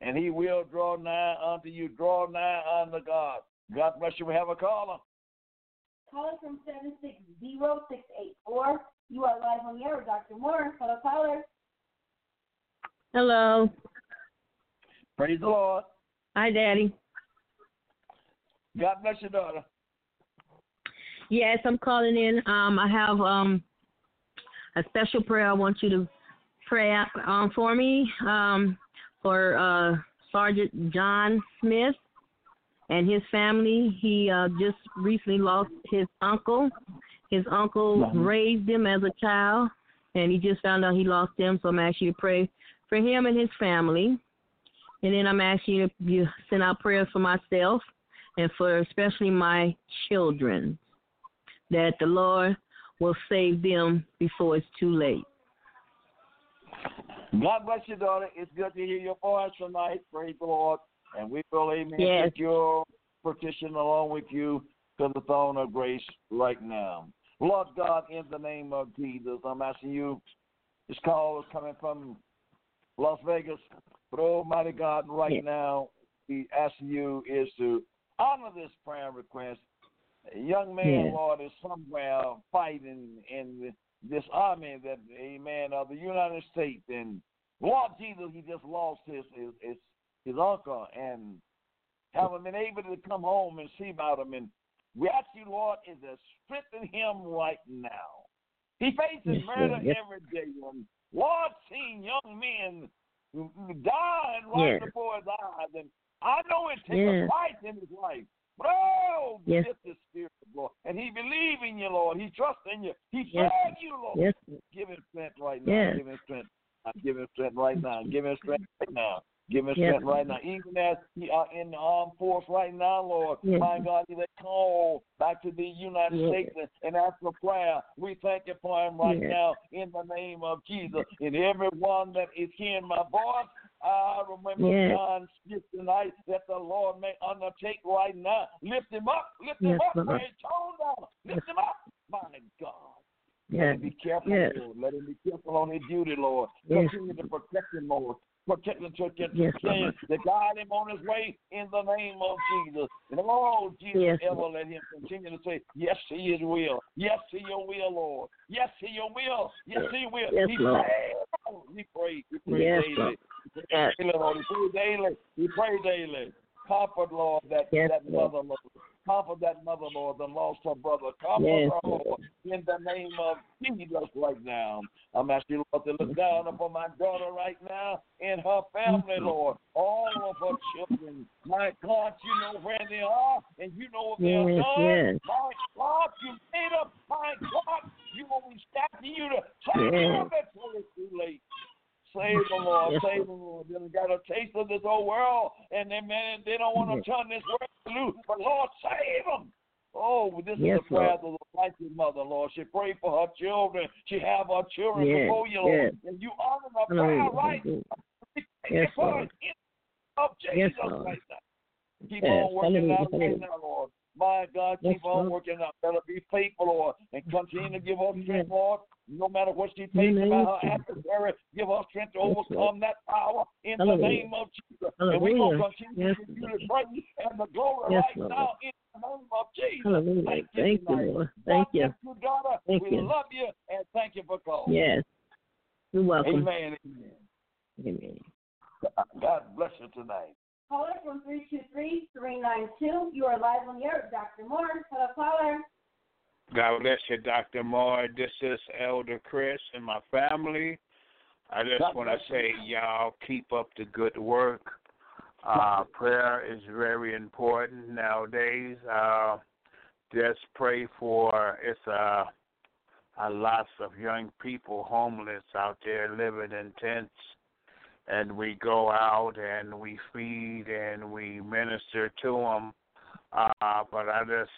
B: and he will draw nigh unto you. Draw nigh unto God. God bless you. We have a caller.
A: Caller from 760-684. You are live on the air with Dr. Moore. Hello, caller.
G: Hello.
B: Praise the Lord.
G: Hi, Daddy.
B: God bless your daughter.
G: Yes, I'm calling in. Um, I have um a special prayer I want you to pray um, for me um, for uh, Sergeant John Smith and his family. He uh, just recently lost his uncle. His uncle raised him as a child, and he just found out he lost him. So I'm asking you to pray for him and his family. And then I'm asking you to you send out prayers for myself and for especially my children, that the Lord will save them before it's too late.
B: God bless you, daughter. It's good to hear your voice tonight. Praise the Lord. And we will, amen,
G: Yes.
B: take your petition along with you to the throne of grace right now. Lord God, in the name of Jesus, I'm asking you, this call is coming from Las Vegas. But Almighty God, right now, we asking you is to honor this prayer request. A young man,
G: Yes.
B: Lord, is somewhere fighting in this army that, amen, of the United States. And Lord Jesus, he just lost his his his, his uncle and haven't been able to come home and see about him. And we ask you, Lord, is to strengthen him right now. He faces
G: Yes,
B: murder
G: Yes.
B: every day. And Lord, seeing young men died right
G: Yes.
B: before his eyes. And I know it takes a fight in his life. Oh,
G: Yes.
B: his spirit, Lord. And he believe in you, Lord. He trusts in you. He
G: Yes.
B: you, Lord.
G: Yes.
B: Give him strength right now.
G: Yes.
B: Give him strength. I give him strength right now. Give him strength right now. Give him
G: Yes.
B: strength right now. Even as he are in the armed force right now, Lord.
G: Yes.
B: My God, they call back to the United
G: Yes.
B: States and- ask for prayer. We thank you for him right
G: Yes.
B: now in the name of Jesus. And everyone that is hearing my voice, I remember
G: Yes.
B: John Smith tonight that the Lord may undertake right now. Lift him up. Lift him
G: Yes,
B: up.
G: Lord.
B: He's torn down. Lift him up. My God. Let
G: Yes.
B: him be careful,
G: Yes.
B: Lord. Let him be careful on his duty, Lord.
G: Yes.
B: Continue to protect him, Lord. Protect him, protect him,
G: Yes, Lord.
B: to guide him on his way in the name of Jesus. And oh, Jesus,
G: Yes,
B: ever
G: Lord.
B: let him continue to say, Yes to his will. Yes to your will, Lord. Yes to your will. Yes to your will.
G: Yes,
B: he
G: Lord.
B: prays. Oh, we pray. We pray
G: Yes,
B: daily.
G: Lord. Yes.
B: daily, Lord. We pray daily. Daily. Comfort, Lord, that,
G: Yes,
B: that
G: Lord.
B: mother, Lord. Comfort that mother, Lord, that lost her brother. Comfort
G: Yes,
B: her,
G: Lord.
B: Lord, in the name of Jesus right now. I'm asking you, Lord, to look down upon my daughter right now and her family,
G: mm-hmm.
B: Lord. All of her children. My God, you know where they are and you know what they
G: are
B: done.
G: yes.
B: My God, you made up. My God, you always asking you to save
G: Yes.
B: them before it's too late. Save them, Lord. Save them, Lord. They got a taste of this old world, and they man, they don't want to turn this world loose. But Lord, save them. Oh, this
G: Yes,
B: is the prayer
G: Lord.
B: of the righteous mother, Lord. She prayed for her children. She have her children
G: Yes,
B: before you, Lord.
G: yes.
B: And you honor her prayer, right?
G: Hallelujah.
B: We thank
G: Yes, Lord.
B: it in the name of Jesus
G: Yes, Lord.
B: right now. Keep
G: Yes,
B: on working out right now, Lord. My God,
G: Yes,
B: keep on
G: Lord.
B: working out. Let her be faithful, Lord, and continue to give her strength,
G: Yes.
B: Lord. No matter what she
G: In the
B: faces by her adversary, give her strength to overcome
G: Lord.
B: that power in the name of Jesus. And we're going to
G: Hallelujah.
B: continue
G: Yes,
B: to give you
G: Lord.
B: the praise and the glory
G: Yes,
B: right
G: Lord.
B: now in the name of Jesus.
G: Hallelujah.
B: Thank you
G: Thank you,
B: tonight.
G: Lord. Thank
B: God
G: you.
B: you, daughter.
G: Thank
B: we
G: you.
B: love you and thank you for calling.
G: Yes. You're welcome.
B: Amen. Amen.
C: Amen.
B: God bless you tonight.
A: Caller from 323-392. You are live on the air, Dr. Moore. Hello, caller.
H: God bless you, Dr. Moore. This is Elder Chris and my family. I just want to say, y'all, keep up the good work. Uh, prayer is very important nowadays. Uh, just pray for it's a a lots of young people homeless out there living in tents and we go out and we feed and we minister to them uh but i just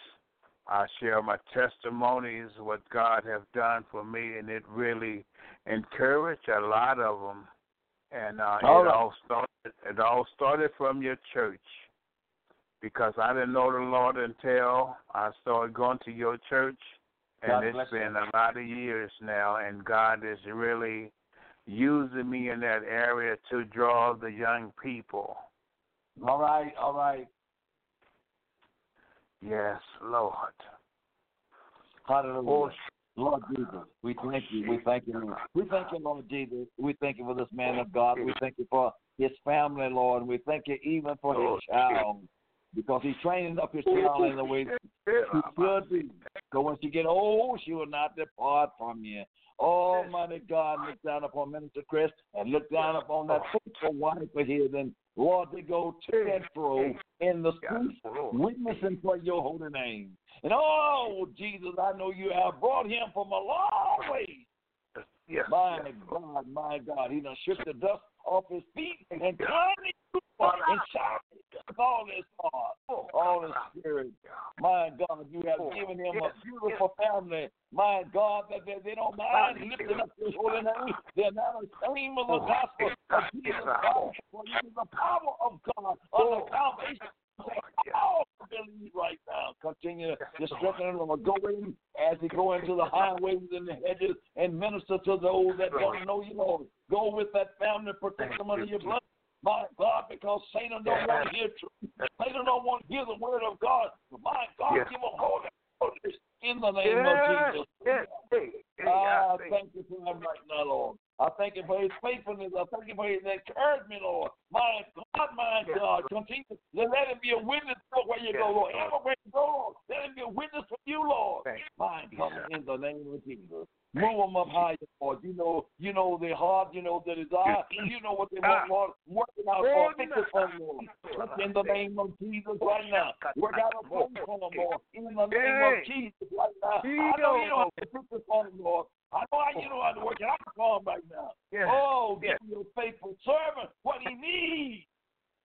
H: i share my testimonies what god have done for me and it really encouraged a lot of them and uh
B: All
H: it
B: right.
H: all started it all started from your church because I didn't know the Lord until I started going to your church, and
B: God
H: it's
B: bless you.
H: been a lot of years now, and God is really using me in that area to draw the young people.
B: All right, all right.
H: Yes, Lord.
B: Hallelujah. Lord Jesus, we thank you. We thank you, Lord. We thank you, Lord Jesus. We thank you for this man of God. We thank you for his family, Lord. We thank you even for his child because he's training up his child in the way she should be. So when she get old, she will not depart from you. Almighty God, look down upon Minister Chris and look down upon that faithful wife of his. And Lord, they go to and fro in the streets, witnessing for your holy name. And oh, Jesus, I know you have brought him from a long way.
H: Yes.
B: My God, my God, he done shook the dust off his feet and turned it and shouted all his heart, all his spirit. My God, you have given him a beautiful family. My God, that they, they don't mind lifting up your holy name. They're not ashamed of the gospel of Jesus Christ. For it is the power of God on the salvation. All believe right now. Continue to strengthen him. Go in as he go into the highways and the hedges and minister to those that don't know you, Lord. Go with that family, protect them under your blood. My God, because Satan don't want to hear truth. Satan don't want to hear the word of God. My God,
H: Yes.
B: give him holy boldness in the name
H: Yes.
B: of Jesus.
H: Yes. Hey, hey,
B: Ah,
H: I
B: thank you for him right now, Lord. I thank you for his faithfulness. I thank you for his encouragement, Lord. My God, my
H: Yes.
B: God, continue to let him be a witness for where you
H: Yes,
B: go, Lord. Everywhere you go, Lord, let him be a witness for you, Lord.
H: Thank.
B: My God, in the name of Jesus. Move them up higher, Lord. You know, you know their heart, you know their desire, you know what they ah. want, Lord. Work it out for them, Lord. In the name of Jesus right now. Work out a plan for them, Lord. In the name of Jesus right now. I know you know how to it for them, Lord. I know how you know how to work it out for them right now. Oh, give your faithful servant what he needs.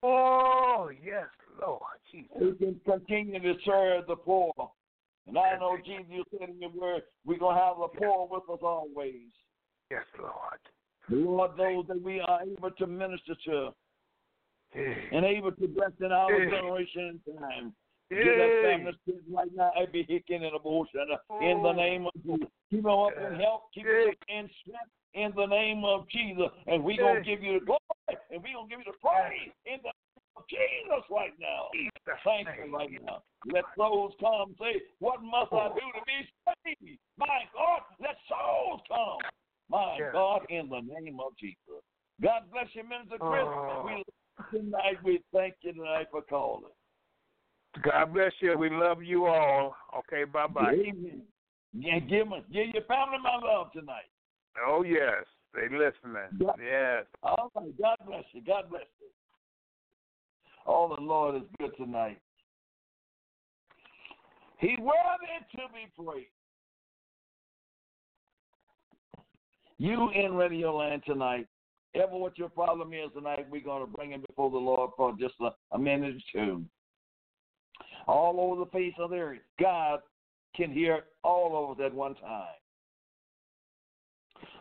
H: Oh, yes, Lord. Jesus.
B: He can continue to serve the poor. And I know, Jesus, you said in your word, we're going to have the poor with us always.
H: Yes, Lord.
B: Lord knows that we are able to minister to and able to bless in our
H: Yeah.
B: generation and time.
H: Yeah.
B: Give that family strength right now, every hicking and abortion. Uh, in the oh. name of Jesus. Keep them up in health, keep them up in strength in the name of Jesus. And we're going to give you the glory and we're going to give you the praise in the Jesus right now. Thank you right now. Let souls come say, What must I do to be saved? My God, let souls come. My
H: Yeah.
B: God, in the name of Jesus. God bless you, Minister Chris.
H: Oh.
B: We love you tonight. We thank you tonight for calling.
H: God bless you. We love you all. Okay, bye bye.
B: Amen. Yeah, give, me, give your family my love tonight.
H: Oh, yes. They listening.
B: Yeah.
H: Yes.
B: All right. God bless you. God bless you. Oh, the Lord is good tonight. He's worthy to be praised. You in Radio Land tonight, ever what your problem is tonight, we're going to bring it before the Lord for just a, a minute or two. All over the face of the earth, God can hear all of us at one time.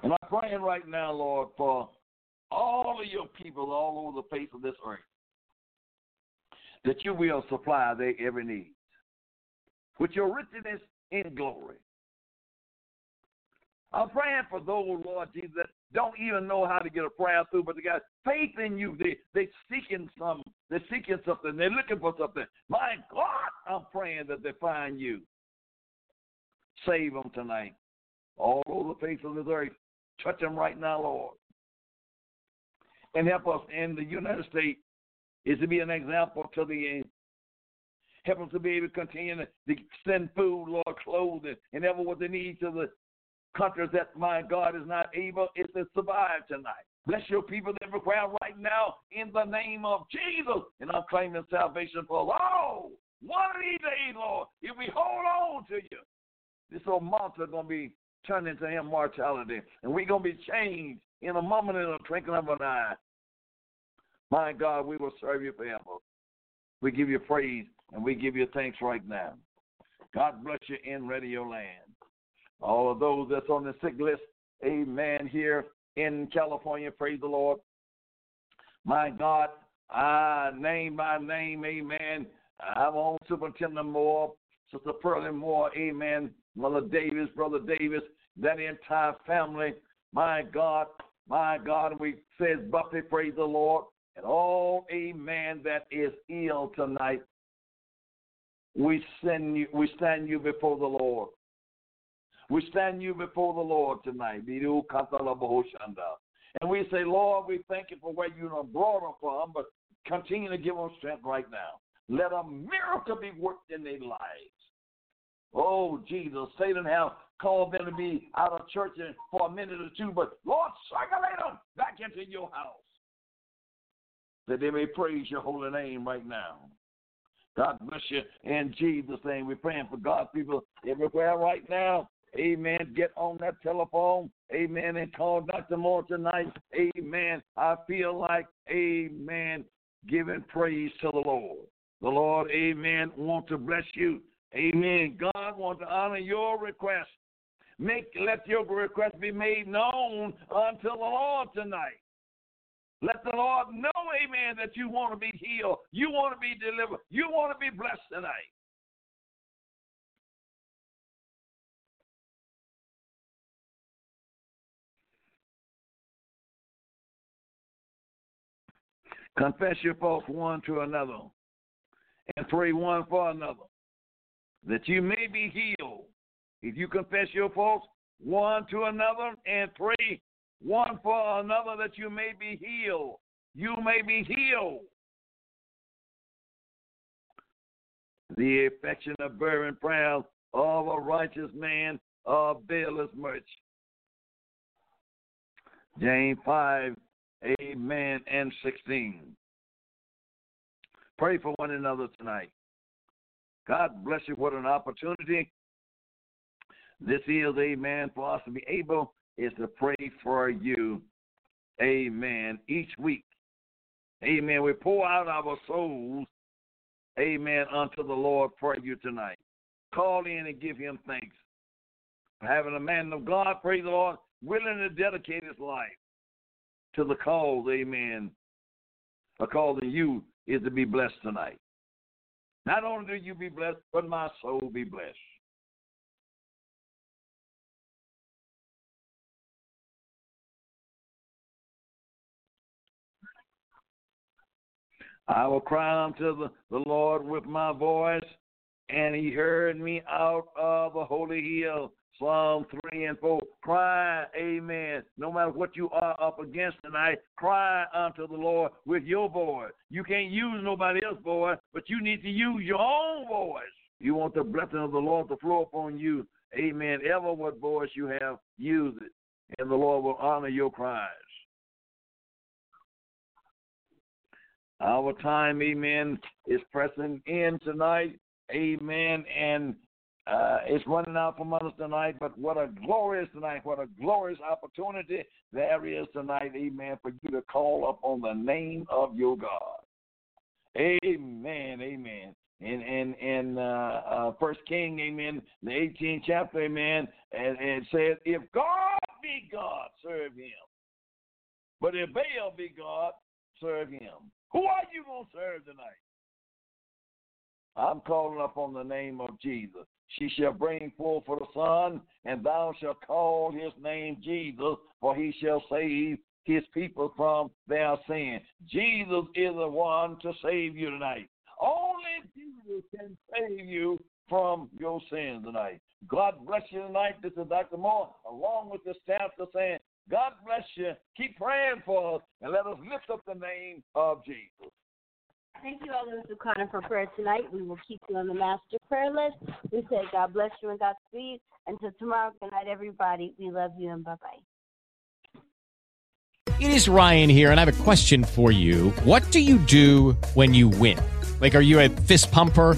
B: And I'm praying right now, Lord, for all of your people all over the face of this earth, that you will supply their every need with your richness in glory. I'm praying for those, Lord Jesus, that don't even know how to get a prayer through, but they got faith in you. They they seeking some, they're seeking something, they're looking for something. My God, I'm praying that they find you. Save them tonight. All over the face of this earth. Touch them right now, Lord. and help us in the United States is to be an example to the end. help us to be able to continue to send food, Lord, clothing, and ever what they need to the countries that my God is not able is to survive tonight. Bless your people that require right now in the name of Jesus. And I'm claiming salvation for all. One of these days, Lord, if we hold on to you, this old monster is going to be turned into immortality. And we're going to be changed in a moment, in a twinkling of an eye. My God, we will serve you forever. We give you praise and we give you thanks right now. God bless you in Radio Land. All of those that's on the sick list, amen, here in California, praise the Lord. My God, I name by name, amen. I'm on Superintendent Moore, Sister Pearlie Moore, amen. Mother Davis, Brother Davis, that entire family. My God, my God, we says Buffy, praise the Lord, and all, amen, that is ill tonight. We send you, we stand you before the Lord. We stand you before the Lord tonight. And we say, Lord, we thank you for where you have brought them from, but continue to give them strength right now. Let a miracle be worked in their lives. Oh, Jesus, Satan have called them to be out of church for a minute or two, but Lord, circulate them back into your house that they may praise your holy name right now. God bless you in Jesus' name. We're praying for God's people everywhere right now. Amen. Get on that telephone. Amen. And call Dr. Moore tonight. Amen. I feel like, amen, giving praise to the Lord. The Lord, amen, want to bless you. Amen. God wants to honor your request. Make let your request be made known unto the Lord tonight. Let the Lord know, amen, that you want to be healed. You want to be delivered. You want to be blessed tonight. Confess your faults one to another and pray one for another that you may be healed. If you confess your faults one to another and pray one for another that you may be healed, you may be healed. The affection of fervent prayer of a righteous man availeth much. James 5 Amen. And 16. Pray for one another tonight. God bless you. What an opportunity. This is, amen, for us to be able is to pray for you. Amen. Each week. Amen. We pour out our souls. Amen. Unto the Lord for you tonight. Call in and give him thanks. For having a man of God, praise the Lord, willing to dedicate his life to the cause, amen. A cause in you is to be blessed tonight. Not only do you be blessed, but my soul be blessed. I will cry unto the, the Lord with my voice, and he heard me out of the holy hill. Psalm 3 and 4. Cry, amen. No matter what you are up against tonight, cry unto the Lord with your voice. You can't use nobody else's voice, but you need to use your own voice. You want the blessing of the Lord to flow upon you. Amen. Ever what voice you have, use it. And the Lord will honor your cries. Our time, amen, is pressing in tonight. Amen. And uh, it's running out from us tonight, but what a glorious tonight, what a glorious opportunity there is tonight, amen, for you to call up on the name of your God. Amen, amen. In in in uh, uh, First King, amen, the 18th chapter, amen, and, and it says, if God be God, serve him. But if Baal be God, serve him. Who are you going to serve tonight? I'm calling up on the name of Jesus. She shall bring forth for the Son, and thou shalt call his name Jesus, for he shall save his people from their sin. Jesus is the one to save you tonight. Only Jesus can save you from your sins tonight. God bless you tonight. This is Dr. Moore, along with the staff, to saying, God bless you. Keep praying for us and let us lift up the name of Jesus.
A: Thank you, all Elder O'Connor, for prayer tonight. We will keep you on the master prayer list. We say God bless you and Godspeed. Until tomorrow, good night, everybody. We love you and bye bye.
I: It is Ryan here, and I have a question for you. What do you do when you win? Like, are you a fist pumper?